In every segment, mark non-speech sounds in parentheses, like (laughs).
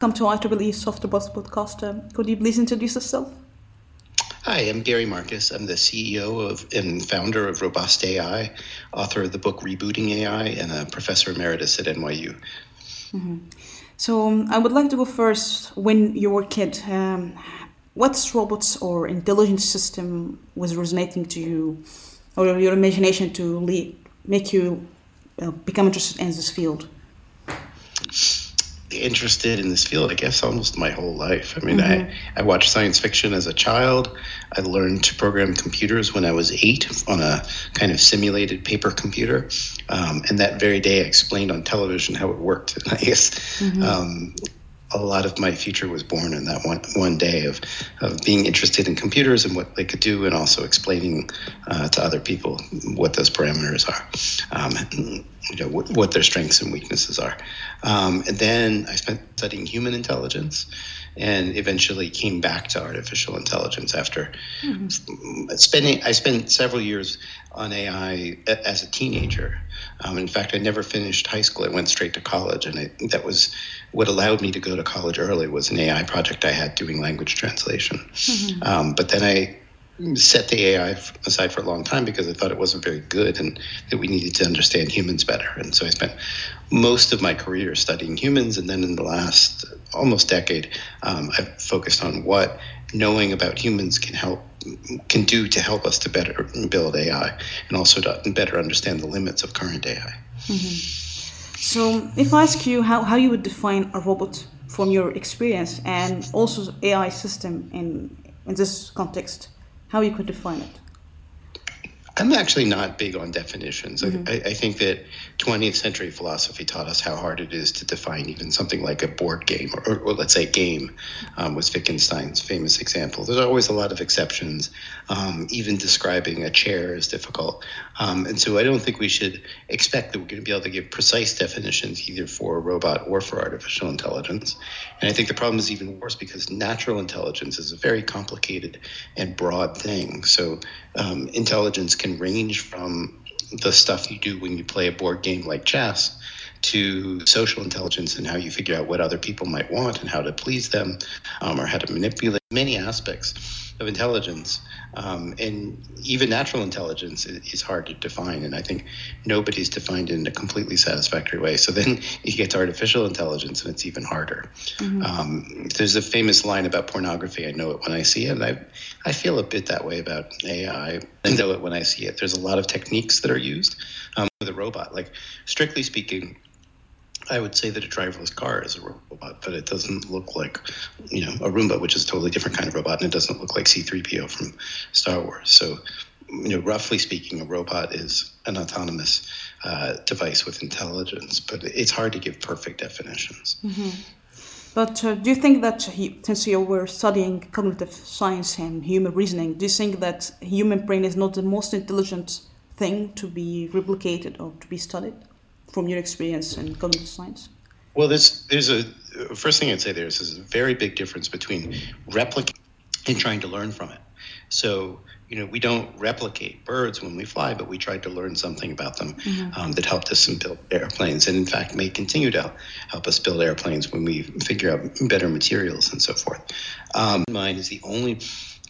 Welcome to IEEE Soft Robotics Podcast. Could you please introduce yourself? Hi, I'm Gary Marcus. I'm the CEO of and founder of Robust AI, author of the book Rebooting AI, and a professor emeritus at NYU. Mm-hmm. So um, I would like to go first. When you were a kid, um, what robots or intelligent system was resonating to you, or your imagination to lead, make you uh, become interested in this field? Interested in this field, I guess, almost my whole life. I mean, mm-hmm. I, I watched science fiction as a child. I learned to program computers when I was eight on a kind of simulated paper computer. Um, and that very day, I explained on television how it worked. And (laughs) I guess mm-hmm. um, a lot of my future was born in that one one day of of being interested in computers and what they could do, and also explaining uh, to other people what those parameters are, um, you know, what, what, their strengths and weaknesses are. Um, and then I spent studying human intelligence, and eventually came back to artificial intelligence after mm-hmm. spending. I spent several years on AI as a teenager. Um, in fact, I never finished high school. I went straight to college, and I, that was what allowed me to go to college early. Was an AI project I had doing language translation. Mm-hmm. Um, but then I set the AI aside for a long time because I thought it wasn't very good and that we needed to understand humans better. And so I spent most of my career studying humans, and then in the last almost decade, um, I've focused on what knowing about humans can help can do to help us to better build AI and also to better understand the limits of current AI. Mm-hmm. So, if I ask you how, how you would define a robot from your experience and also AI system in in this context, how you could define it? I'm actually not big on definitions. Mm-hmm. I, I, think that 20th century philosophy taught us how hard it is to define even something like a board game, or, or let's say game, um, was Wittgenstein's famous example. There's always a lot of exceptions. Um, even describing a chair is difficult. Um, and so I don't think we should expect that we're going to be able to give precise definitions either for a robot or for artificial intelligence. And I think the problem is even worse because natural intelligence is a very complicated and broad thing. So um, intelligence can range from the stuff you do when you play a board game like chess to social intelligence and how you figure out what other people might want and how to please them um, or how to manipulate many aspects of intelligence. Um, and even natural intelligence is, hard to define. And I think nobody's defined it in a completely satisfactory way. So then you get to artificial intelligence and it's even harder. Mm-hmm. Um, there's a famous line about pornography I know it when I see it. And I, I feel a bit that way about AI. I know it when I see it. There's a lot of techniques that are used um, with a robot. Like, strictly speaking, I would say that a driverless car is a robot, but it doesn't look like, you know, a Roomba, which is a totally different kind of robot, and it doesn't look like C3PO from Star Wars. So, you know, roughly speaking, a robot is an autonomous uh, device with intelligence, but it's hard to give perfect definitions. Mm-hmm. But uh, do you think that he, since you were studying cognitive science and human reasoning, do you think that human brain is not the most intelligent thing to be replicated or to be studied? From your experience in cognitive science? Well, there's there's a first thing I'd say there is, is a very big difference between replicating and trying to learn from it. So you know we don't replicate birds when we fly, but we tried to learn something about them mm-hmm. um, that helped us build airplanes, and in fact may continue to help us build airplanes when we figure out better materials and so forth. Um, mine is the only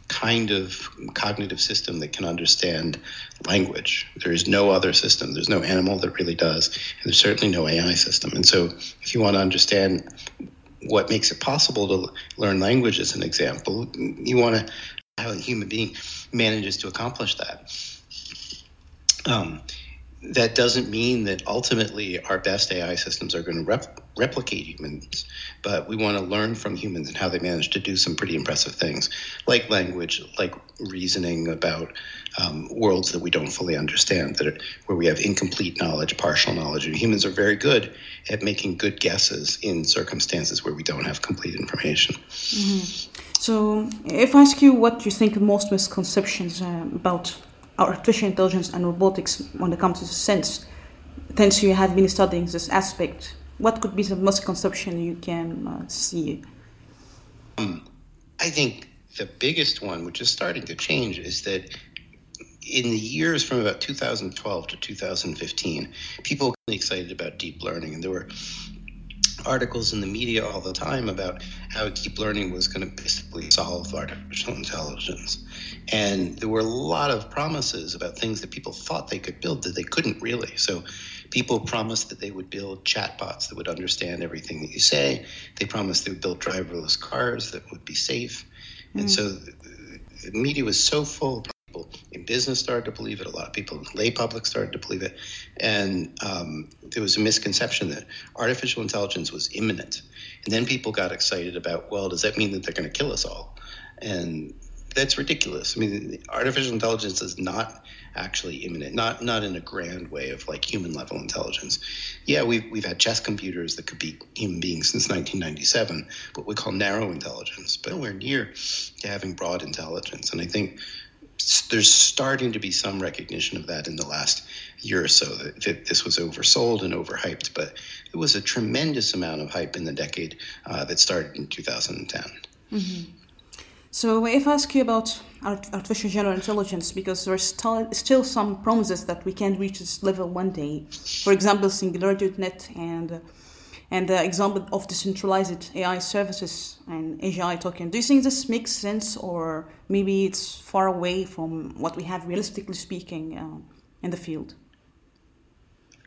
kind of cognitive system that can understand language. There is no other system. There's no animal that really does, and there's certainly no AI system. And so, if you want to understand what makes it possible to learn language, as an example, you want to how a human being manages to accomplish that. Um, that doesn't mean that ultimately our best AI systems are going to rep- replicate humans, but we want to learn from humans and how they manage to do some pretty impressive things, like language, like reasoning about um, worlds that we don't fully understand, that are, where we have incomplete knowledge, partial knowledge. And humans are very good at making good guesses in circumstances where we don't have complete information. Mm-hmm. So, if I ask you what you think most misconceptions uh, about artificial intelligence and robotics when it comes to sense, since you have been studying this aspect, what could be the most misconception you can uh, see? Um, I think the biggest one, which is starting to change, is that in the years from about 2012 to 2015, people were really excited about deep learning, and there were articles in the media all the time about how deep learning was going to basically solve artificial intelligence. And there were a lot of promises about things that people thought they could build that they couldn't really. So people promised that they would build chatbots that would understand everything that you say. They promised they would build driverless cars that would be safe. Mm. And so the media was so full people in business started to believe it. A lot of people in the lay public started to believe it. And um, there was a misconception that artificial intelligence was imminent. And then people got excited about, well, does that mean that they're going to kill us all? And that's ridiculous. I mean, artificial intelligence is not actually imminent, not not in a grand way of like human level intelligence. Yeah, we've we've had chess computers that could be human beings since 1997, what we call narrow intelligence, but nowhere near to having broad intelligence. And I think there's starting to be some recognition of that in the last year or so that, that this was oversold and overhyped, but it was a tremendous amount of hype in the decade uh, that started in 2010. Mm-hmm. So, if I ask you about artificial general intelligence, because there's still, still some promises that we can reach this level one day. For example, SingularityNET and and the example of decentralized AI services and AGI token. Do you think this makes sense, or maybe it's far away from what we have, realistically speaking, uh, in the field?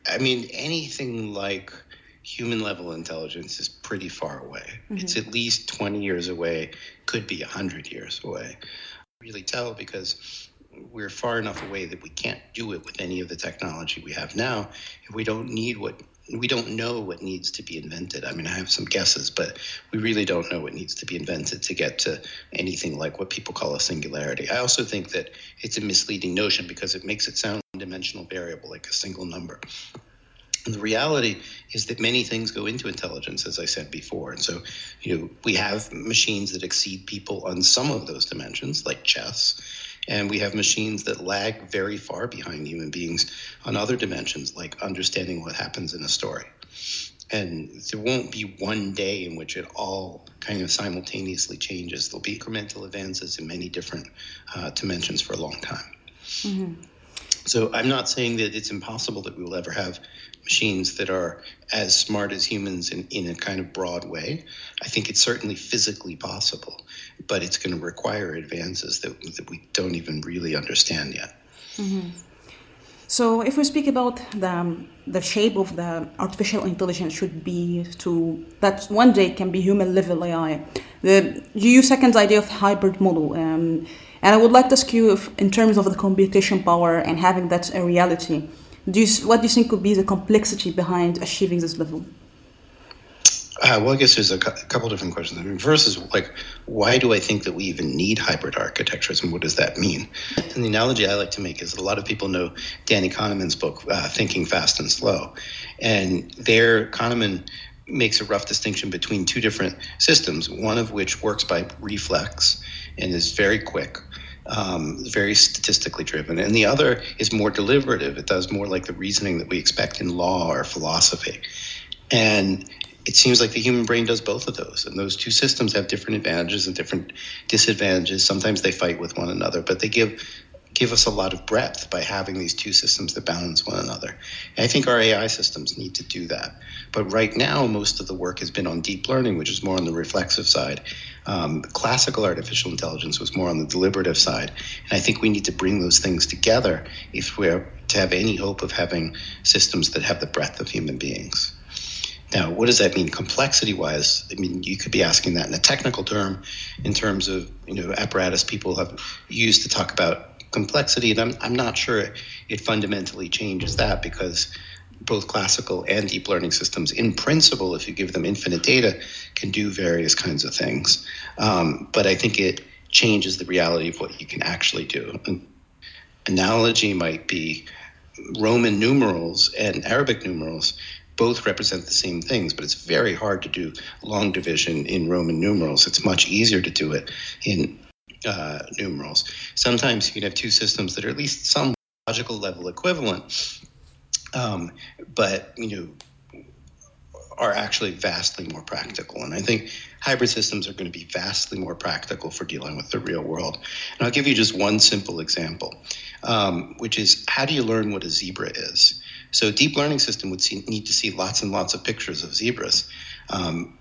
I mean, anything like human level intelligence is pretty far away. Mm-hmm. It's at least 20 years away, could be 100 years away. Really tell because we're far enough away that we can't do it with any of the technology we have now. If we don't need what we don't know what needs to be invented. I mean, I have some guesses, but we really don't know what needs to be invented to get to anything like what people call a singularity. I also think that it's a misleading notion because it makes it sound dimensional variable, like a single number. And the reality is that many things go into intelligence, as I said before. And so, you know, we have machines that exceed people on some of those dimensions, like chess and we have machines that lag very far behind human beings on other dimensions, like understanding what happens in a story. And there won't be one day in which it all kind of simultaneously changes. There'll be incremental advances in many different uh, dimensions for a long time. Mm-hmm. So I'm not saying that it's impossible that we will ever have machines that are as smart as humans in, in a kind of broad way. I think it's certainly physically possible, but it's going to require advances that, that we don't even really understand yet. Mm-hmm. So, if we speak about the, the shape of the artificial intelligence, should be to that one day can be human level AI. The you second idea of hybrid model, um, and I would like to ask you if, in terms of the computation power and having that a reality. Do you, what do you think could be the complexity behind achieving this level? Uh, well, I guess there's a, cu- couple different questions. I mean, first is like, why do I think that we even need hybrid architectures, and what does that mean? And the analogy I like to make is that a lot of people know Danny Kahneman's book, uh, Thinking Fast and Slow, and there Kahneman makes a rough distinction between two different systems, one of which works by reflex and is very quick, um, very statistically driven, and the other is more deliberative. It does more like the reasoning that we expect in law or philosophy. And it seems like the human brain does both of those. And those two systems have different advantages and different disadvantages. Sometimes they fight with one another, but they give give us a lot of breadth by having these two systems that balance one another. And I think our AI systems need to do that. But right now, most of the work has been on deep learning, which is more on the reflexive side. Um, classical artificial intelligence was more on the deliberative side. And I think we need to bring those things together if we're to have any hope of having systems that have the breadth of human beings. Now, what does that mean complexity wise? I mean, you could be asking that in a technical term, in terms of you know apparatus people have used to talk about complexity, and I'm I'm not sure it fundamentally changes that because both classical and deep learning systems, in principle, if you give them infinite data, can do various kinds of things. Um, but I think it changes the reality of what you can actually do. An analogy might be Roman numerals and Arabic numerals both represent the same things, but it's very hard to do long division in Roman numerals. It's much easier to do it in uh, numerals. Sometimes you can have two systems that are at least some logical level equivalent, um, but you know are actually vastly more practical. And I think hybrid systems are going to be vastly more practical for dealing with the real world. And I'll give you just one simple example, um, which is how do you learn what a zebra is? So a deep learning system would see, need to see lots and lots of pictures of zebras. Um,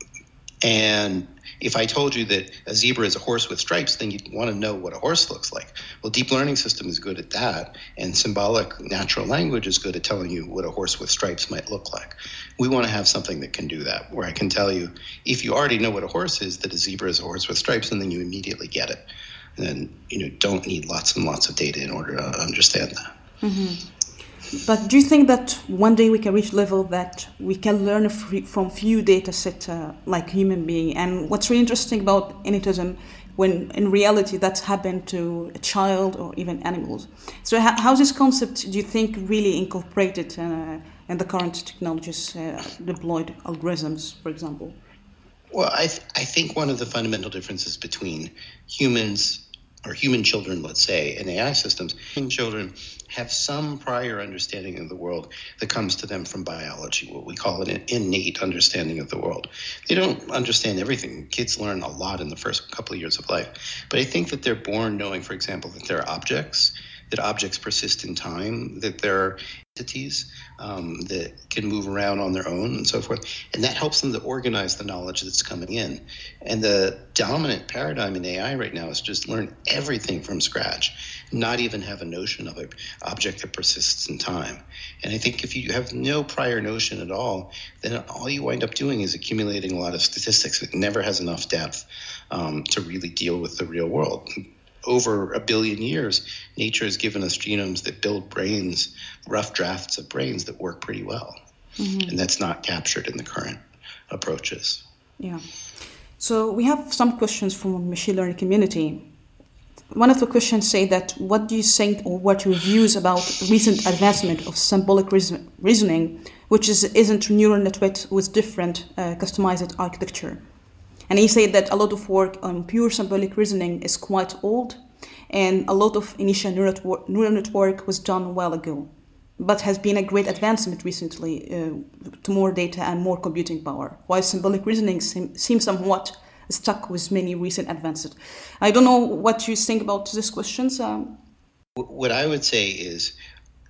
and if I told you that a zebra is a horse with stripes, then you'd want to know what a horse looks like. Well, deep learning system is good at that, and symbolic natural language is good at telling you what a horse with stripes might look like. We want to have something that can do that, where I can tell you if you already know what a horse is, that a zebra is a horse with stripes, and then you immediately get it. And then you know don't need lots and lots of data in order to understand that. Mm-hmm. But do you think that one day we can reach level that we can learn from few data set uh, like human being? And what's really interesting about anytism, when in reality that's happened to a child or even animals. So how, how's this concept do you think really incorporated uh, in the current technologies uh, deployed algorithms, for example? Well, I, th- I think one of the fundamental differences between humans or human children, let's say, and AI systems, children have some prior understanding of the world that comes to them from biology, what we call an innate understanding of the world. They don't understand everything. Kids learn a lot in the first couple of years of life. But I think that they're born knowing, for example, that there are objects, that objects persist in time, that there are entities um, that can move around on their own and so forth. And that helps them to organize the knowledge that's coming in. And the dominant paradigm in AI right now is just learn everything from scratch, not even have a notion of an object that persists in time. And I think if you have no prior notion at all, then all you wind up doing is accumulating a lot of statistics. It never has enough depth um, to really deal with the real world over a billion years, nature has given us genomes that build brains, rough drafts of brains that work pretty well. Mm-hmm. And that's not captured in the current approaches. Yeah. So we have some questions from the machine learning community. One of the questions say that what do you think or what your views about recent advancement of symbolic reason- reasoning, which is, isn't neural network with different uh, customized architecture? And he said that a lot of work on pure symbolic reasoning is quite old, and a lot of initial neural network was done while ago, but has been a great advancement recently uh, to more data and more computing power, while symbolic reasoning seem, seems somewhat stuck with many recent advances. I don't know what you think about these questions. Um, what I would say is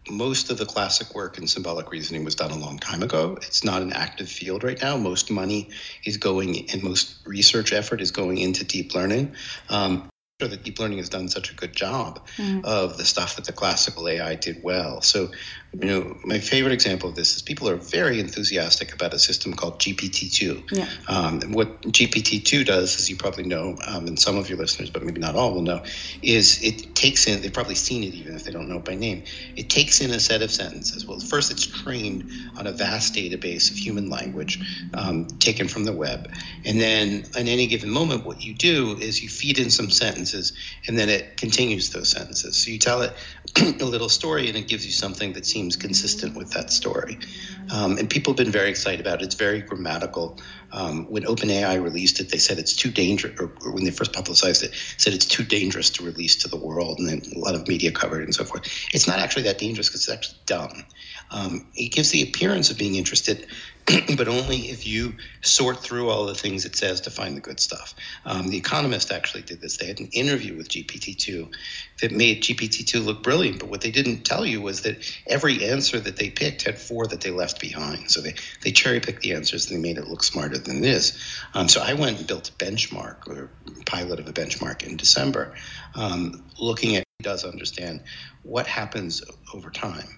most of the classic work in symbolic reasoning was done a long time ago. It's not an active field right now. Most money is going and most research effort is going into deep learning. Um, that deep learning has done such a good job mm. of the stuff that the classical AI did well. So, you know, my favorite example of this is people are very enthusiastic about a system called GPT-2. Yeah. Um, what GPT-2 does, as you probably know, um, and some of your listeners, but maybe not all will know, is it takes in, they've probably seen it even if they don't know it by name, it takes in a set of sentences. Well, first it's trained on a vast database of human language um, taken from the web. And then at any given moment, what you do is you feed in some sentences sentences, and then it continues those sentences. So you tell it (clears throat) a little story, and it gives you something that seems consistent with that story. Um, and people have been very excited about it. It's very grammatical. Um, when OpenAI released it, they said it's too dangerous, or, or, when they first publicized it, said it's too dangerous to release to the world, and then a lot of media covered and so forth. It's not actually that dangerous because it's actually dumb. Um, it gives the appearance of being interested, (clears throat) but only if you sort through all the things it says to find the good stuff. Um, the Economist actually did this. They had an interview with GPT-2 that made GPT-2 look brilliant, but what they didn't tell you was that every answer that they picked had four that they left behind. So they, they cherry picked the answers and they made it look smarter than it is. Um, so I went and built a benchmark or pilot of a benchmark in December, um, looking at does understand what happens over time.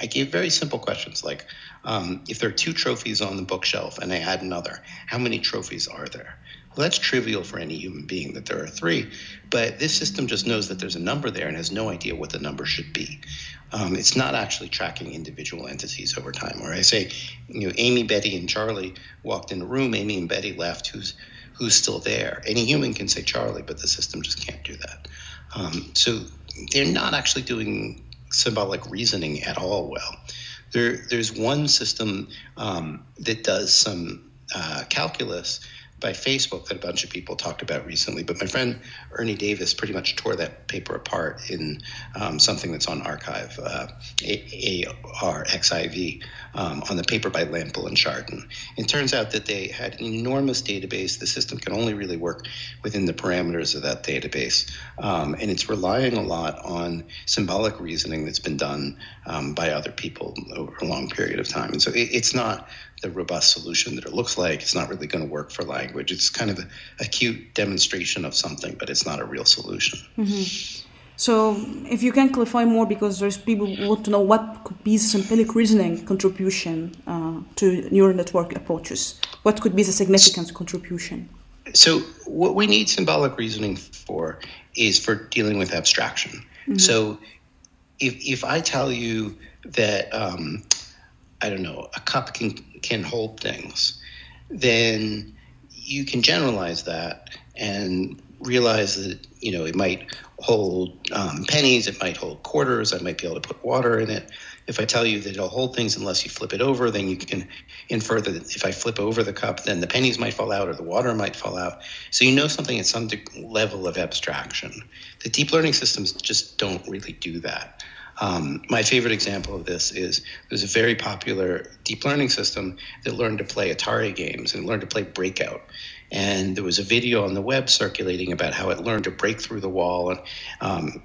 I gave very simple questions like um, if there are two trophies on the bookshelf and I add another, how many trophies are there? Well, that's trivial for any human being that there are three, but this system just knows that there's a number there and has no idea what the number should be. Um, it's not actually tracking individual entities over time. Where I say, you know, Amy, Betty, and Charlie walked in a room, Amy and Betty left. Who's who's still there? Any human can say Charlie, but the system just can't do that. Um, so they're not actually doing symbolic reasoning at all well. There, there's one system um, that does some uh, calculus by Facebook that a bunch of people talked about recently. But my friend Ernie Davis pretty much tore that paper apart in um, something that's on arXiv, uh, A-R-X-I-V, um, on the paper by Lample and Charton. It turns out that they had an enormous database. The system can only really work within the parameters of that database. Um, and it's relying a lot on symbolic reasoning that's been done um, by other people over a long period of time. And so it, it's not the robust solution that it looks like. It's not really going to work for language. It's kind of a, a cute demonstration of something, but it's not a real solution. Mm-hmm. So, if you can clarify more, because there's people who want to know what could be the symbolic reasoning contribution uh, to neural network approaches. What could be the significant contribution? So, what we need symbolic reasoning for is for dealing with abstraction. Mm-hmm. So, if if I tell you that um, I don't know, a cup can can hold things, then you can generalize that and realize that you know it might hold um, pennies, it might hold quarters, I might be able to put water in it. If I tell you that it'll hold things unless you flip it over, then you can infer that if I flip over the cup, then the pennies might fall out or the water might fall out. So you know something at some level of abstraction. The deep learning systems just don't really do that. Um, my favorite example of this is there's a very popular deep learning system that learned to play Atari games and learned to play Breakout. And there was a video on the web circulating about how it learned to break through the wall and um,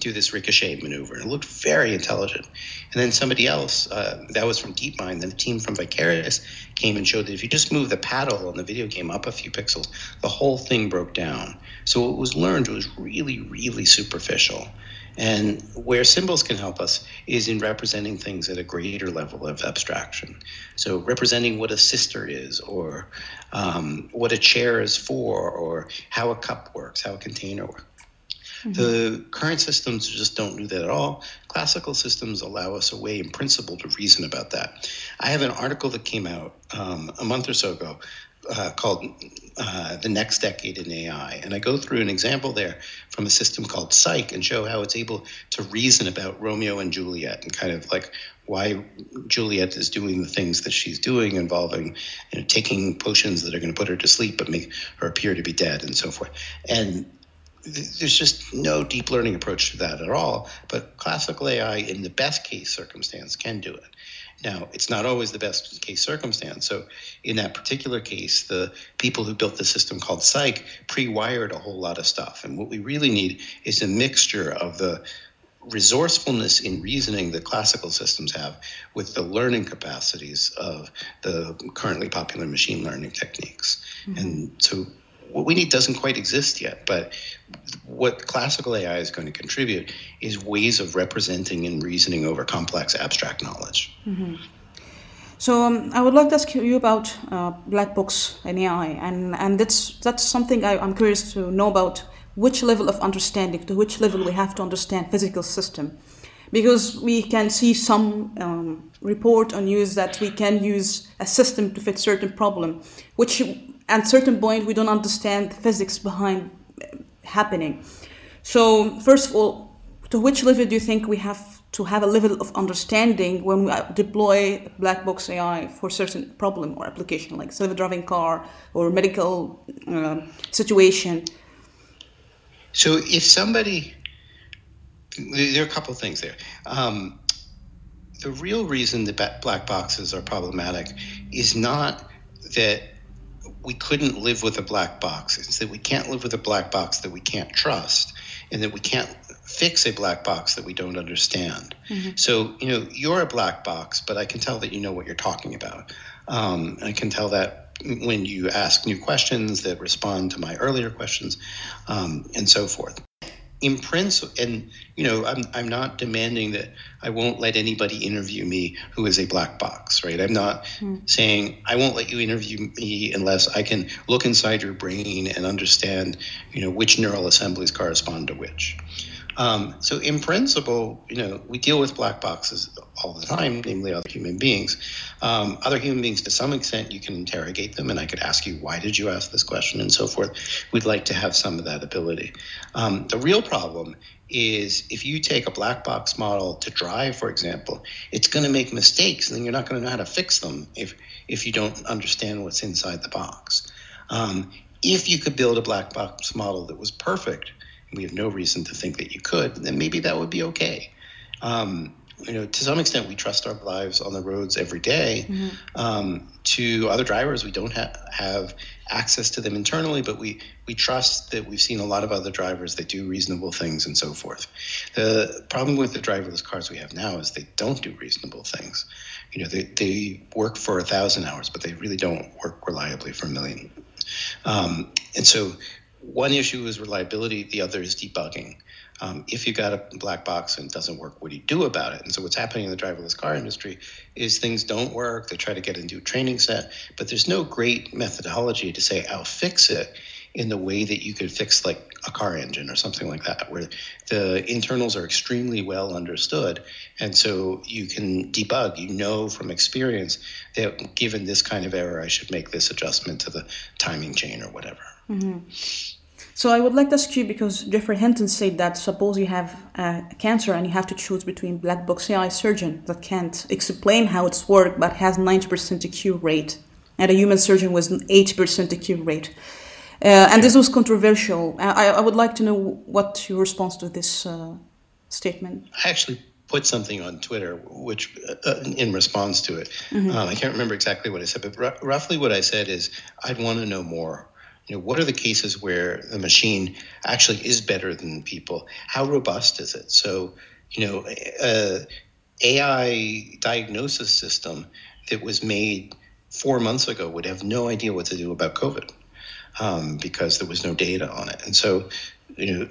do this ricochet maneuver. It looked very intelligent. And then somebody else, uh, that was from DeepMind, then a team from Vicarious came and showed that if you just move the paddle on the video game up a few pixels, the whole thing broke down. So what was learned was really, really superficial. And where symbols can help us is in representing things at a greater level of abstraction. So, representing what a sister is, or um, what a chair is for, or how a cup works, how a container works. Mm-hmm. The current systems just don't do that at all. Classical systems allow us a way, in principle, to reason about that. I have an article that came out um, a month or so ago uh, called uh, The Next Decade in AI. And I go through an example there from a system called Cyc and show how it's able to reason about Romeo and Juliet and kind of like why Juliet is doing the things that she's doing, involving you know, taking potions that are going to put her to sleep but make her appear to be dead and so forth. And there's just no deep learning approach to that at all. But classical AI, in the best case circumstance, can do it. Now, it's not always the best case circumstance. So, in that particular case, the people who built the system called Cyc pre wired a whole lot of stuff. And what we really need is a mixture of the resourcefulness in reasoning that classical systems have with the learning capacities of the currently popular machine learning techniques. Mm-hmm. And so what we need doesn't quite exist yet, but what classical AI is going to contribute is ways of representing and reasoning over complex abstract knowledge. Mm-hmm. So um, I would like to ask you about uh, black box and AI, and and that's that's something I, am curious to know about. Which level of understanding, to which level we have to understand physical system, because we can see some um, report on news that we can use a system to fit certain problem, which at certain point we don't understand the physics behind happening. So first of all, to which level do you think we have to have a level of understanding when we deploy black box AI for certain problem or application like self-driving car or medical uh, situation? So if somebody, there are a couple things there. Um, the real reason that black boxes are problematic is not that we couldn't live with a black box. It's that we can't live with a black box that we can't trust, and that we can't fix a black box that we don't understand. Mm-hmm. So, you know, you're a black box, but I can tell that you know what you're talking about. Um, I can tell that when you ask new questions that respond to my earlier questions, um, and so forth in principle, and you know, I'm I'm not demanding that I won't let anybody interview me who is a black box, right? I'm not mm. saying I won't let you interview me unless I can look inside your brain and understand, you know, which neural assemblies correspond to which. Um, so in principle, you know, we deal with black boxes all the time, namely other human beings. Um, other human beings, to some extent, you can interrogate them, and I could ask you, why did you ask this question, and so forth. We'd like to have some of that ability. Um, the real problem is if you take a black box model to drive, for example, it's going to make mistakes, and then you're not going to know how to fix them if if you don't understand what's inside the box. Um, if you could build a black box model that was perfect, we have no reason to think that you could, then maybe that would be okay. Um, you know, to some extent, we trust our lives on the roads every day. Mm-hmm. Um, to other drivers, we don't ha- have access to them internally, but we we trust that we've seen a lot of other drivers that do reasonable things and so forth. The problem with the driverless cars we have now is they don't do reasonable things. You know, they, they work for a thousand hours, but they really don't work reliably for a million. Um, and so one issue is reliability, the other is debugging. Um, if you got a black box and it doesn't work, what do you do about it? And so what's happening in the driverless car industry is things don't work. They try to get a new training set, but there's no great methodology to say I'll fix it in the way that you could fix like a car engine or something like that, where the internals are extremely well understood. And so you can debug, you know from experience that given this kind of error, I should make this adjustment to the timing chain or whatever. Mm-hmm. So I would like to ask you because Geoffrey Hinton said that suppose you have uh, cancer and you have to choose between black box AI surgeon that can't explain how it's worked but has 90% cure rate and a human surgeon with 80% cure rate. Uh, and this was controversial. I, I, would like to know what your response to this uh, statement. I actually put something on Twitter, which uh, in response to it, mm-hmm. um, I can't remember exactly what I said, but r- roughly what I said is I'd want to know more you know, what are the cases where the machine actually is better than people? How robust is it? So, you know, AI diagnosis system that was made four months ago would have no idea what to do about COVID um, because there was no data on it. And so, you know,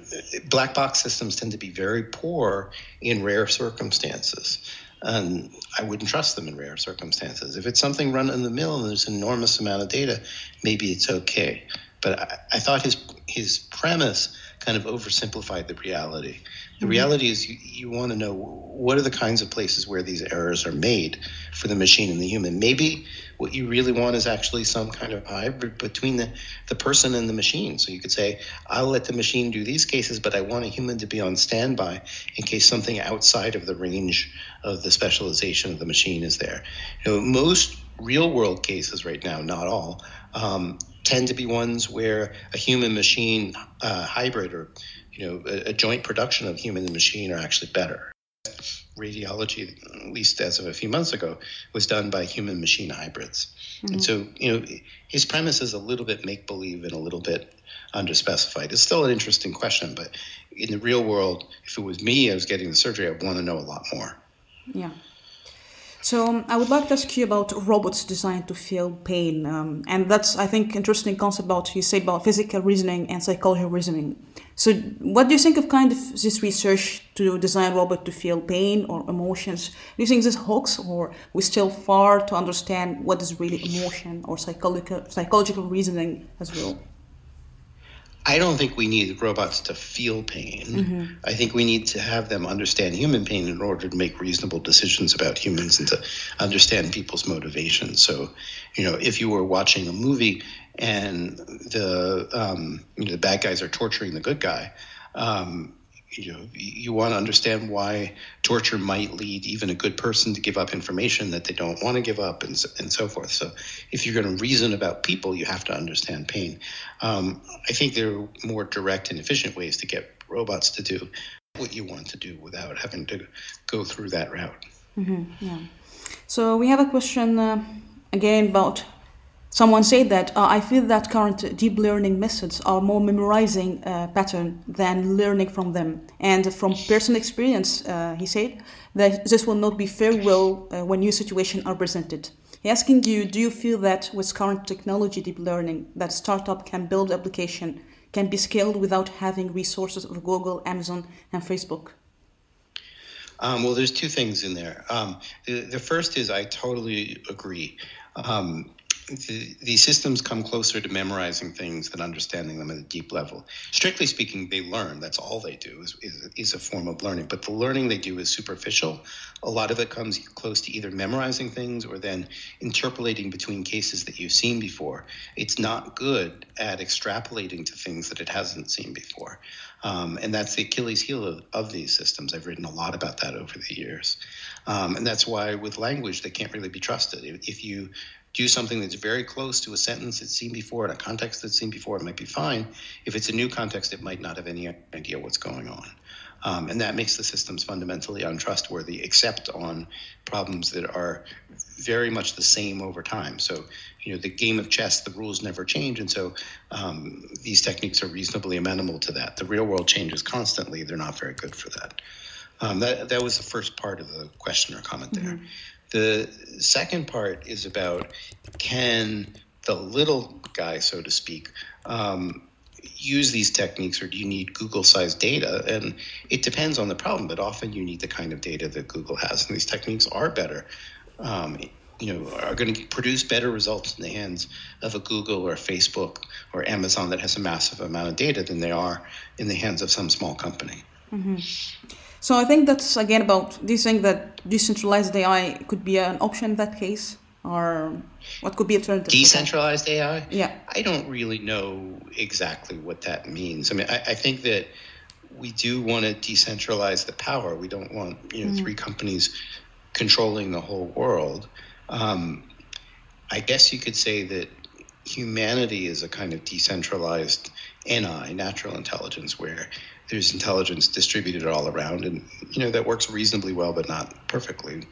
black box systems tend to be very poor in rare circumstances. And I wouldn't trust them in rare circumstances. If it's something run in the mill and there's an enormous amount of data, maybe it's okay. But I, I thought his his premise kind of oversimplified the reality. The mm-hmm. reality is you, you want to know what are the kinds of places where these errors are made for the machine and the human. Maybe what you really want is actually some kind of hybrid between the, the person and the machine. So you could say, I'll let the machine do these cases, but I want a human to be on standby in case something outside of the range of the specialization of the machine is there. You know, most real world cases right now, not all, um, tend to be ones where a human machine uh, hybrid or you know a, a, joint production of human and machine are actually better. Radiology at least as of a few months ago was done by human machine hybrids mm-hmm. and so you know his premise is a little bit make believe and a little bit underspecified. It's still an interesting question but in the real world if it was me i was getting the surgery i'd want to know a lot more. Yeah so um, I would like to ask you about robots designed to feel pain, um, and that's I think interesting concept about you say about physical reasoning and psychological reasoning. So what do you think of kind of this research to design robot to feel pain or emotions? Do you think this hoax, or we still far to understand what is really emotion or psychological psychological reasoning as well? I don't think we need robots to feel pain. Mm-hmm. I think we need to have them understand human pain in order to make reasonable decisions about humans and to understand people's motivations. So, you know, if you were watching a movie and the um, you know, the bad guys are torturing the good guy, um, you know you want to understand why torture might lead even a good person to give up information that they don't want to give up and, and so forth. So if you're going to reason about people you have to understand pain. Um, i think there are more direct and efficient ways to get robots to do what you want to do without having to go through that route. Mm-hmm, yeah. So we have a question uh, again about Someone said that uh, I feel that current deep learning methods are more memorizing uh, pattern than learning from them. And from personal experience, uh, he said that this will not be very well uh, when new situations are presented. He asking you, do you feel that with current technology, deep learning, that startup can build application can be scaled without having resources of Google, Amazon, and Facebook? Um, well, there's two things in there. Um, the, the, first is I totally agree. Um, the, these systems come closer to memorizing things than understanding them at a deep level. Strictly speaking, they learn. That's all they do is, is, is, a form of learning. But the learning they do is superficial. A lot of it comes close to either memorizing things or then interpolating between cases that you've seen before. It's not good at extrapolating to things that it hasn't seen before. Um, and that's the Achilles heel of, of, these systems. I've written a lot about that over the years. Um, and that's why with language, they can't really be trusted. If, if you do something that's very close to a sentence it's seen before in a context that's seen before, it might be fine. If it's a new context, it might not have any idea what's going on. Um, and that makes the systems fundamentally untrustworthy, except on problems that are very much the same over time. So, you know, the game of chess, the rules never change, and so um, these techniques are reasonably amenable to that. The real world changes constantly; they're not very good for that. Um, that that was the first part of the question or comment there. Mm-hmm. The second part is about can the little guy, so to speak, um, use these techniques or do you need Google sized data? And it depends on the problem, but often you need the kind of data that Google has. And these techniques are better. Um, you know, are going to produce better results in the hands of a Google or a Facebook or Amazon that has a massive amount of data than they are in the hands of some small company. Mm-hmm. So I think that's again about. Do you think that decentralized AI could be an option in that case, or what could be alternative? Decentralized AI? Yeah. I don't really know exactly what that means. I mean, I, I think that we do want to decentralize the power. We don't want you know mm. three companies controlling the whole world. Um, I guess you could say that humanity is a kind of decentralized NI, natural intelligence, where there's intelligence distributed all around, and you know that works reasonably well, but not perfectly.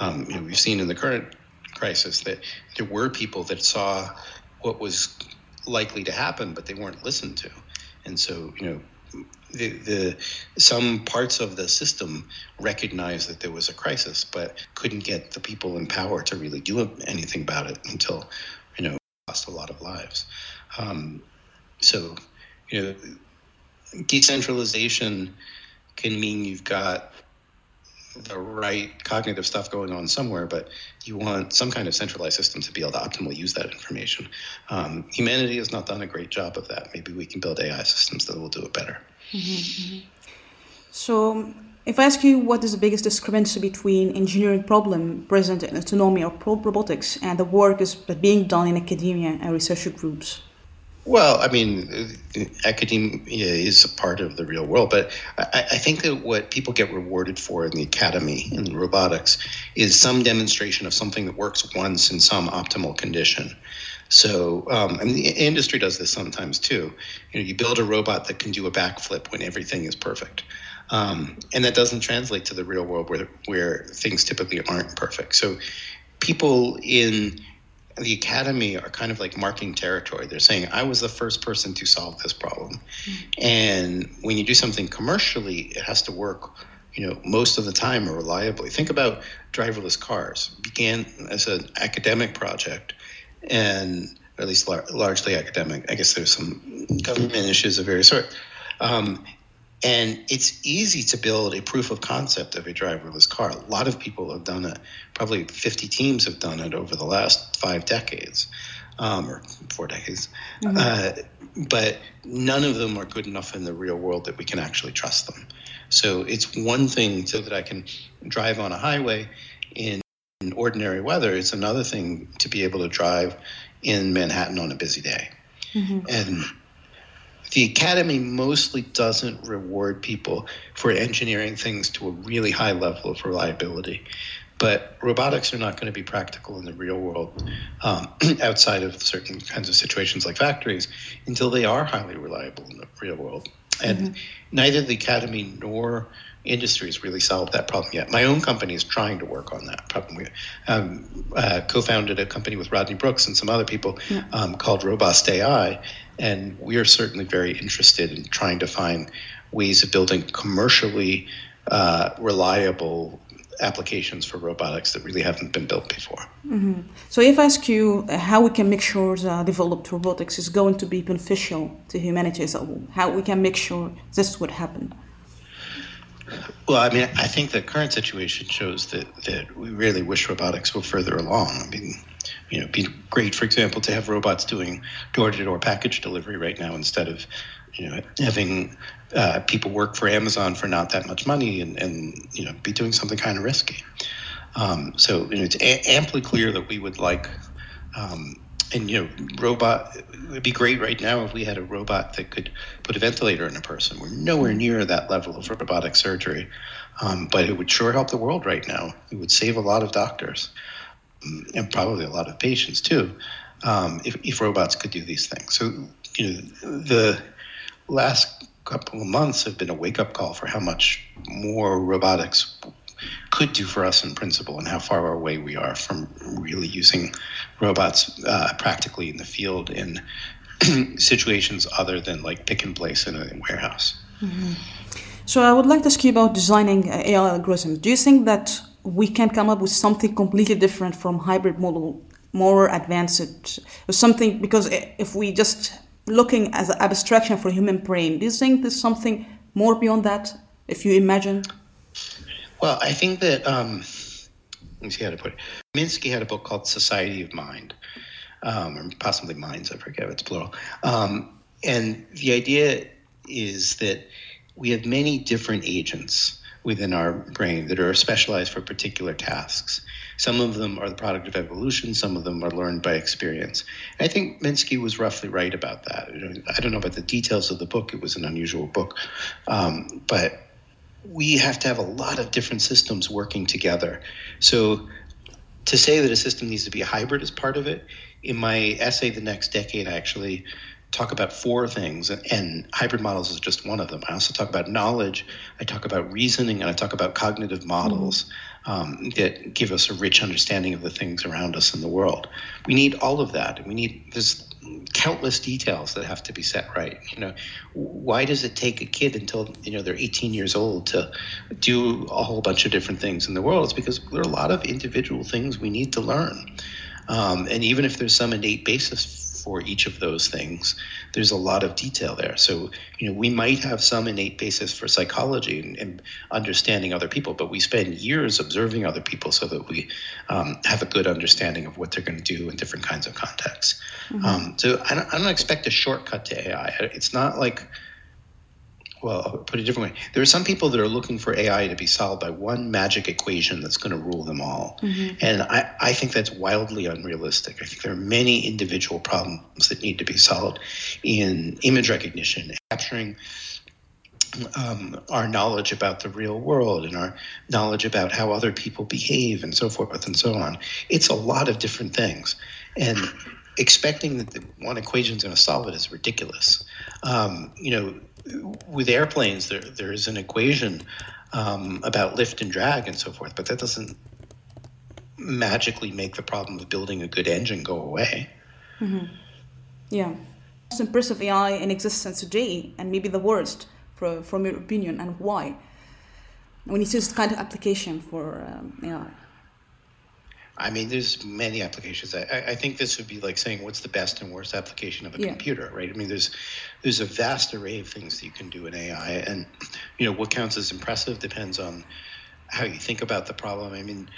Um, you know, we've seen in the current crisis that there were people that saw what was likely to happen, but they weren't listened to, and so you know. The, the some parts of the system recognized that there was a crisis, but couldn't get the people in power to really do anything about it until you know lost a lot of lives. Um, so you know decentralization can mean you've got the right cognitive stuff going on somewhere, but you want some kind of centralized system to be able to optimally use that information. Um, humanity has not done a great job of that. Maybe we can build AI systems that will do it better. Mm-hmm. So, if I ask you what is the biggest discrepancy between engineering problem present in autonomy or robotics and the work is being done in academia and research groups? Well, I mean, academia is a part of the real world, but I, I, think that what people get rewarded for in the academy in robotics is some demonstration of something that works once in some optimal condition. So, um, mean, the industry does this sometimes too. You know, you build a robot that can do a backflip when everything is perfect. Um, and that doesn't translate to the real world where, where things typically aren't perfect. So, people in the academy are kind of like marking territory. They're saying, I was the first person to solve this problem. Mm-hmm. And when you do something commercially, it has to work, you know, most of the time or reliably. Think about driverless cars. Began as an academic project and at least lar- largely academic. I guess there's some government issues of various sort. Um, and it's easy to build a proof of concept of a driverless car. A lot of people have done it. Probably 50 teams have done it over the last five decades um, or four decades. Mm-hmm. Uh, but none of them are good enough in the real world that we can actually trust them. So it's one thing so that I can drive on a highway in, in ordinary weather. It's another thing to be able to drive in Manhattan on a busy day. Mm-hmm. And the academy mostly doesn't reward people for engineering things to a really high level of reliability. But robotics are not going to be practical in the real world um, (clears throat) outside of certain kinds of situations like factories until they are highly reliable in the real world. And mm-hmm. neither the academy nor industry has really solved that problem yet. My own company is trying to work on that problem. We um, uh, co-founded a company with Rodney Brooks and some other people yeah. um, called Robust AI, and we are certainly very interested in trying to find ways of building commercially uh, reliable applications for robotics that really haven't been built before. Mm-hmm. So, if I ask you uh, how we can make sure the developed robotics is going to be beneficial to humanity as a whole, how we can make sure this would happen? Well, I mean, I think the current situation shows that, that we really wish robotics were further along. I mean, you know, it'd be great, for example, to have robots doing door-to-door package delivery right now instead of, you know, having uh, people work for Amazon for not that much money and, and you know, be doing something kind of risky. Um, so you know, it's a- amply clear that we would like, um, and you know, robot. It would be great right now if we had a robot that could put a ventilator in a person. We're nowhere near that level of robotic surgery, um, but it would sure help the world right now. It would save a lot of doctors um, and probably a lot of patients too, um, if, if robots could do these things. So you know, the last couple of months have been a wake up call for how much more robotics could do for us in principle and how far away we are from really using robots uh, practically in the field in (clears throat) situations other than like pick and place in a warehouse. Mm-hmm. So I would like to ask you about designing uh, AI algorithms. Do you think that we can come up with something completely different from hybrid model, more advanced, or something? Because if we just looking as an abstraction for human brain, do you think there's something more beyond that? If you imagine. Well, I think that um, let me see how to put it. Minsky had a book called Society of Mind, um, or possibly Minds. I forget if it's plural. Um, and the idea is that we have many different agents within our brain that are specialized for particular tasks. Some of them are the product of evolution, some of them are learned by experience. And I think Minsky was roughly right about that. I don't know about the details of the book, it was an unusual book. Um, but we have to have a lot of different systems working together. So to say that a system needs to be a hybrid is part of it. In my essay, The Next Decade, I actually talk about four things, and hybrid models is just one of them. I also talk about knowledge, I talk about reasoning, and I talk about cognitive models mm-hmm. um, that give us a rich understanding of the things around us in the world. We need all of that. We need this countless details that have to be set right. You know, why does it take a kid until you know they're 18 years old to do a whole bunch of different things in the world? It's because there are a lot of individual things we need to learn, um, and even if there's some innate basis for each of those things, there's a lot of detail there. So, you know, we might have some innate basis for psychology and, and understanding other people, but we spend years observing other people so that we um, have a good understanding of what they're going to do in different kinds of contexts. Mm-hmm. Um, so, I don't, I don't expect a shortcut to AI. It's not like well, I'll put it a different way. There are some people that are looking for AI to be solved by one magic equation that's going to rule them all. Mm-hmm. And I, I think that's wildly unrealistic. I think there are many individual problems that need to be solved in image recognition, capturing um, our knowledge about the real world and our knowledge about how other people behave and so forth and so on. It's a lot of different things. And expecting that the one equation is going to solve it is ridiculous. Um, you know, with airplanes, there there is an equation um, about lift and drag and so forth, but that doesn't magically make the problem of building a good engine go away. Mm-hmm. Yeah, most impressive AI in existence today, and maybe the worst, for, from your opinion, and why? When you see this kind of application for um, AI. I mean, there's many applications. I, I, think this would be like saying what's the best and worst application of a yeah. computer, right? I mean, there's there's a vast array of things that you can do in AI, and you know what counts as impressive depends on how you think about the problem. I mean,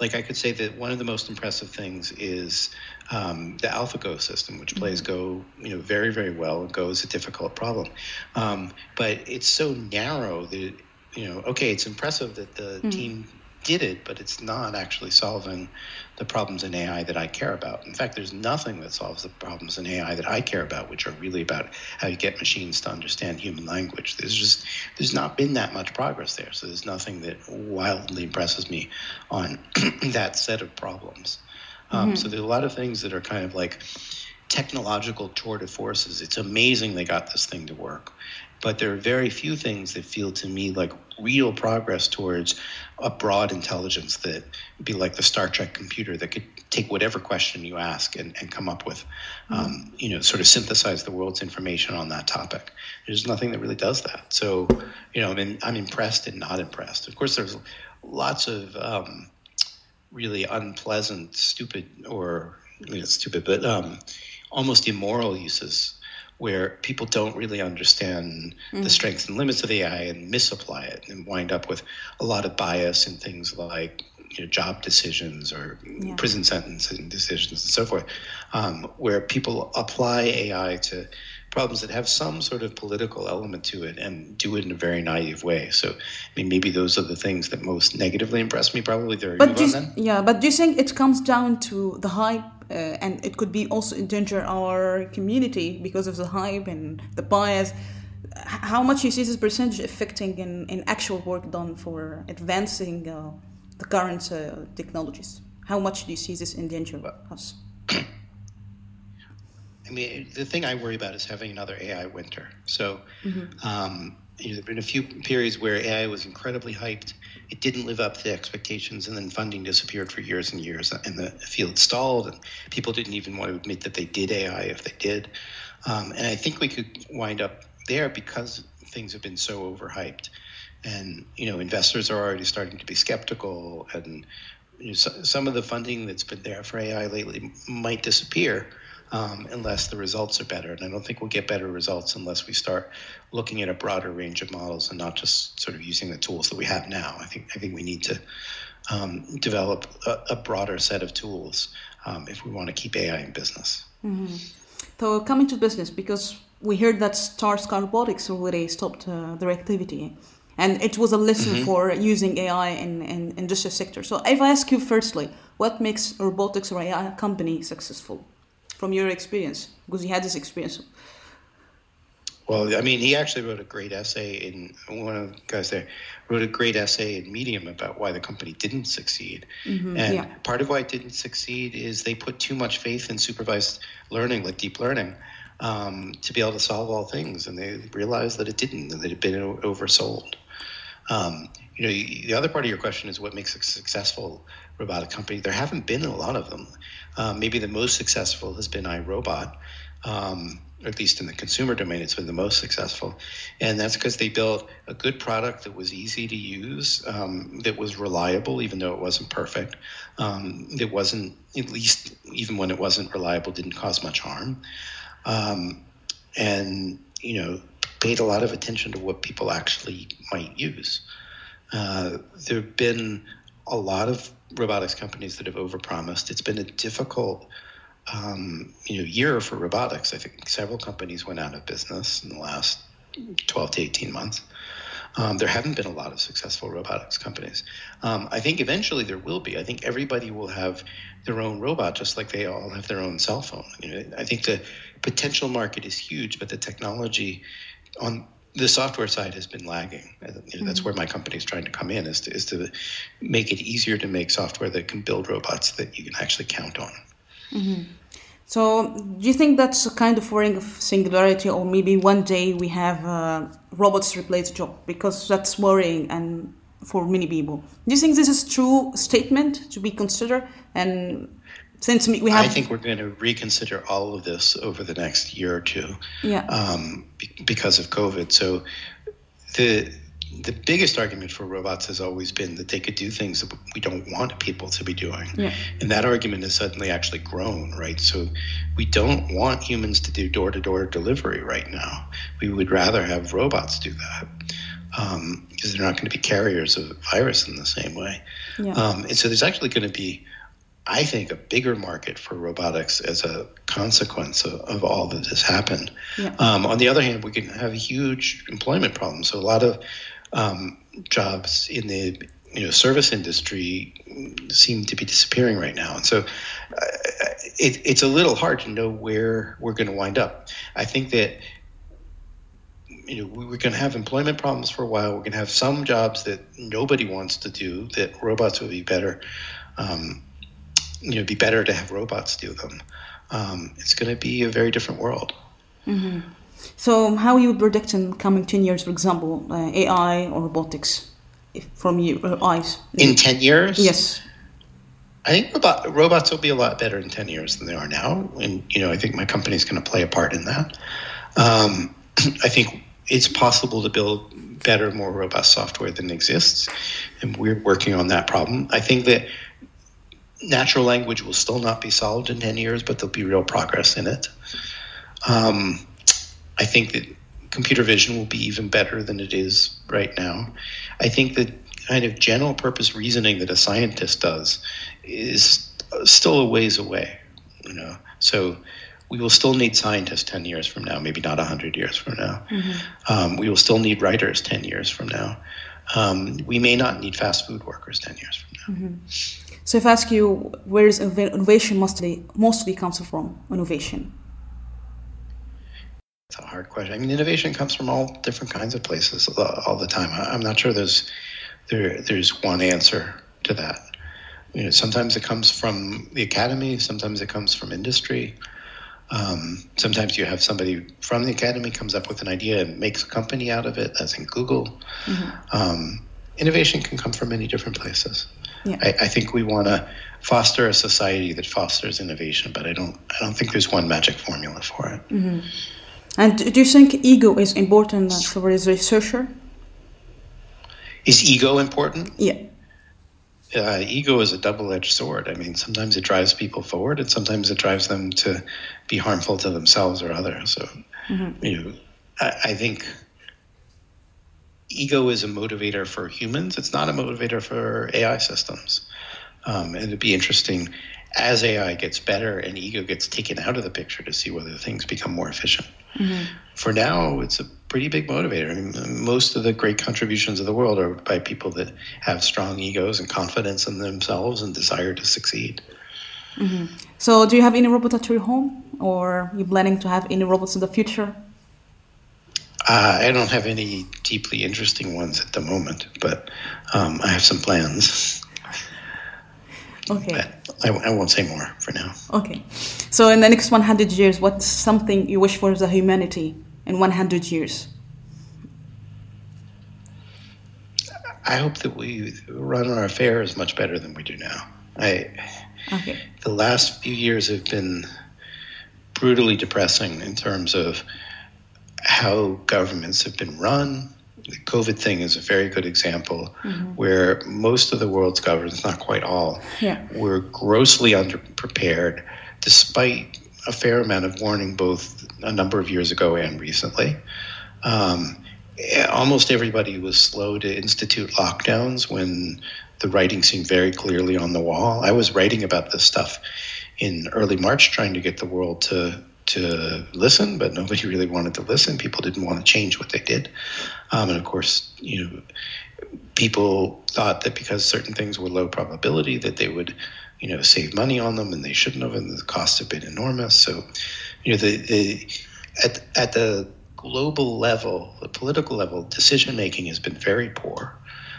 like I could say that one of the most impressive things is um, the AlphaGo system, which plays mm-hmm. Go, you know, very very well. Go is a difficult problem, um, but it's so narrow that you know, okay, it's impressive that the mm-hmm. team did it, but it's not actually solving the problems in AI that I care about. In fact, there's nothing that solves the problems in AI that I care about, which are really about how you get machines to understand human language. There's just there's not been that much progress there, so there's nothing that wildly impresses me on (clears throat) that set of problems. Um, mm-hmm. So there's a lot of things that are kind of like technological tour de forces. It's amazing they got this thing to work. But there are very few things that feel to me like real progress towards a broad intelligence that would be like the Star Trek computer that could take whatever question you ask and, and come up with, mm-hmm. um, you know, sort of synthesize the world's information on that topic. There's nothing that really does that. So, you know, I mean, I'm impressed and not impressed. Of course, there's lots of um, really unpleasant, stupid, or I mean, it's stupid, but um, almost immoral uses where people don't really understand mm. the strengths and limits of the AI and misapply it and wind up with a lot of bias and things like you know, job decisions or yeah. prison sentencing decisions and so forth, um, where people apply AI to problems that have some sort of political element to it and do it in a very naive way. So, I mean, maybe those are the things that most negatively impress me. Probably there. But do you, yeah, but do you think it comes down to the hype, uh, and it could be also endanger our community because of the hype and the bias? How much you see this percentage affecting in, in actual work done for advancing uh, the current uh, technologies? How much do you see this endanger us? I mean, the thing I worry about is having another AI winter. So, mm-hmm. um, you know, there have been a few periods where AI was incredibly hyped. It didn't live up to the expectations, and then funding disappeared for years and years, and the field stalled, and people didn't even want to admit that they did AI if they did. Um, and I think we could wind up there because things have been so overhyped, and you know, investors are already starting to be skeptical, and you know, so, some of the funding that's been there for AI lately might disappear um, unless the results are better. And I don't think we'll get better results unless we start looking at a broader range of models and not just sort of using the tools that we have now. I think I think we need to um, develop a, a, broader set of tools um, if we want to keep AI in business. Mm-hmm. So coming to business, because we heard that Starsky Robotics already stopped uh, their activity. And it was a lesson mm-hmm. for using AI in, in industrial sector. So if I ask you firstly, what makes a robotics or AI company successful? From your experience because he had this experience well, I mean, he actually wrote a great essay in one of the guys there wrote a great essay in Medium about why the company didn't succeed. Mm-hmm, and yeah. part of why it didn't succeed is they put too much faith in supervised learning, like deep learning, um, to be able to solve all things. And they realized that it didn't, that it had been oversold. Um, you know, the other part of your question is what makes a successful robotic company. There haven't been a lot of them. Um, maybe the most successful has been iRobot, um, at least in the consumer domain, it's been the most successful. And that's because they built a good product that was easy to use, um, that was reliable, even though it wasn't perfect. Um, it wasn't, at least even when it wasn't reliable, didn't cause much harm. Um, and, you know, paid a lot of attention to what people actually might use. Uh, there have been a lot of robotics companies that have overpromised. It's been a difficult um, you know year for robotics. I think several companies went out of business in the last 12 to 18 months. Um, there haven't been a lot of successful robotics companies. Um, I think eventually there will be. I think everybody will have their own robot, just like they all have their own cell phone. You know, I think the potential market is huge, but the technology on the software side has been lagging. Mm-hmm. That's where my company is trying to come in is to, is to make it easier to make software that can build robots that you can actually count on. Mm-hmm. So, do you think that's a kind of worrying of singularity, or maybe one day we have uh, robots replace job? Because that's worrying and for many people. Do you think this is true statement to be considered? And since we have, I think we're going to reconsider all of this over the next year or two. Yeah. Um, because of COVID, so the the biggest argument for robots has always been that they could do things that we don't want people to be doing. Yeah. And that argument has suddenly actually grown, right? So we don't want humans to do door to door delivery right now. We would rather have robots do that um, because they're not going to be carriers of virus in the same way. Yeah. Um, and so there's actually going to be I think, a bigger market for robotics as a consequence of, of all that has happened. Yeah. Um, on the other hand, we can have huge employment problems. So a lot of um, jobs in the you know service industry seem to be disappearing right now, and so uh, it, it's a little hard to know where we're going to wind up. I think that you know we're going to have employment problems for a while. We're going to have some jobs that nobody wants to do that robots would be better. Um, you know, be better to have robots do them. Um, it's going to be a very different world. Mm-hmm. So, how you predict in coming ten years, for example, uh, AI or robotics, if, from your uh, eyes? In ten years? Yes. I think robot, robots will be a lot better in ten years than they are now, and you know, I think my company is going to play a part in that. Um, (clears throat) I think it's possible to build better, more robust software than exists, and we're working on that problem. I think that natural language will still not be solved in 10 years, but there'll be real progress in it. Um, I think that computer vision will be even better than it is right now. I think that kind of general purpose reasoning that a scientist does is still a ways away. You know, so we will still need scientists 10 years from now, maybe not 100 years from now. Mm-hmm. Um, we will still need writers 10 years from now. Um, we may not need fast food workers 10 years from now. Mm-hmm. So, if I ask you, where is innovation mostly, mostly comes from? Innovation? It's a hard question. I mean, innovation comes from all different kinds of places all the time. I'm not sure there's there there's one answer to that. You know, sometimes it comes from the academy, sometimes it comes from industry. Um, sometimes you have somebody from the academy comes up with an idea and makes a company out of it. That's in Google. Mm-hmm. Um, innovation can come from many different places. Yeah. I, I, think we want to foster a society that fosters innovation, but I don't. I don't think there's one magic formula for it. Mm-hmm. And do you think ego is important for a researcher? Is ego important? Yeah. Uh, ego is a double-edged sword. I mean, sometimes it drives people forward, and sometimes it drives them to be harmful to themselves or others. So, mm-hmm. you know, I, I, think ego is a motivator for humans. It's not a motivator for AI systems. Um, and it'd be interesting as AI gets better and ego gets taken out of the picture to see whether things become more efficient. Mm-hmm. For now, it's a pretty big motivator. I mean, most of the great contributions of the world are by people that have strong egos and confidence in themselves and desire to succeed. Mm-hmm. So, do you have any robots at your home, or are you planning to have any robots in the future? Uh, I don't have any deeply interesting ones at the moment, but um, I have some plans. Okay. I, I, won't say more for now. Okay. So, in the next 100 years, what's something you wish for the humanity in 100 years? I hope that we run our affairs much better than we do now. I, okay. The last few years have been brutally depressing in terms of how governments have been run, the COVID thing is a very good example mm-hmm. where most of the world's governments, not quite all, yeah. were grossly underprepared despite a fair amount of warning both a number of years ago and recently. Um, almost everybody was slow to institute lockdowns when the writing seemed very clearly on the wall. I was writing about this stuff in early March, trying to get the world to to listen, but nobody really wanted to listen. People didn't want to change what they did. Um, and of course, you know, people thought that because certain things were low probability that they would, you know, save money on them and they shouldn't have, and the costs have been enormous. So, you know, the, the at, at the global level, the political level, decision making has been very poor.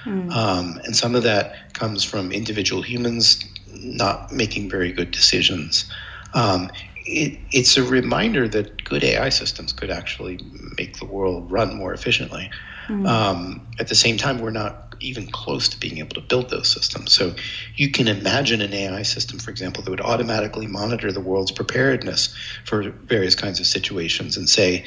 Mm. Um, and some of that comes from individual humans not making very good decisions. Um, it, it's a reminder that good AI systems could actually make the world run more efficiently. Mm. Um, at the same time, we're not even close to being able to build those systems. So you can imagine an AI system, for example, that would automatically monitor the world's preparedness for various kinds of situations and say,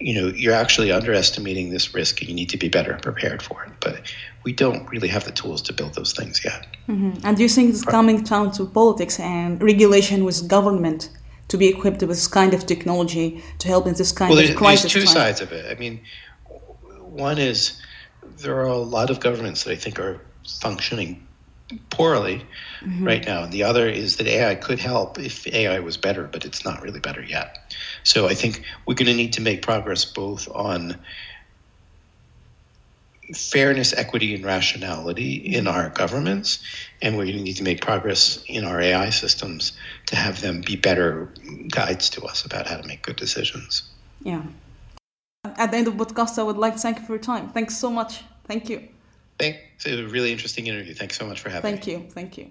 you know, you're actually underestimating this risk and you need to be better prepared for it. But we don't really have the tools to build those things yet. Mm-hmm. And do you think it's coming down to politics and regulation with government to be equipped with this kind of technology to help in this kind well, of crisis. Well, There's two time. sides of it. I mean, one is there are a lot of governments that I think are functioning poorly mm-hmm. right now. And the other is that AI could help if AI was better, but it's not really better yet. So I think we're going to need to make progress both on fairness, equity, and rationality in our governments, and we're going to need to make progress in our AI systems to have them be better guides to us about how to make good decisions. Yeah. At the end of the podcast, I would like to thank you for your time. Thanks so much. Thank you. Thanks. It was a really interesting interview. Thanks so much for having thank me. Thank you. Thank you.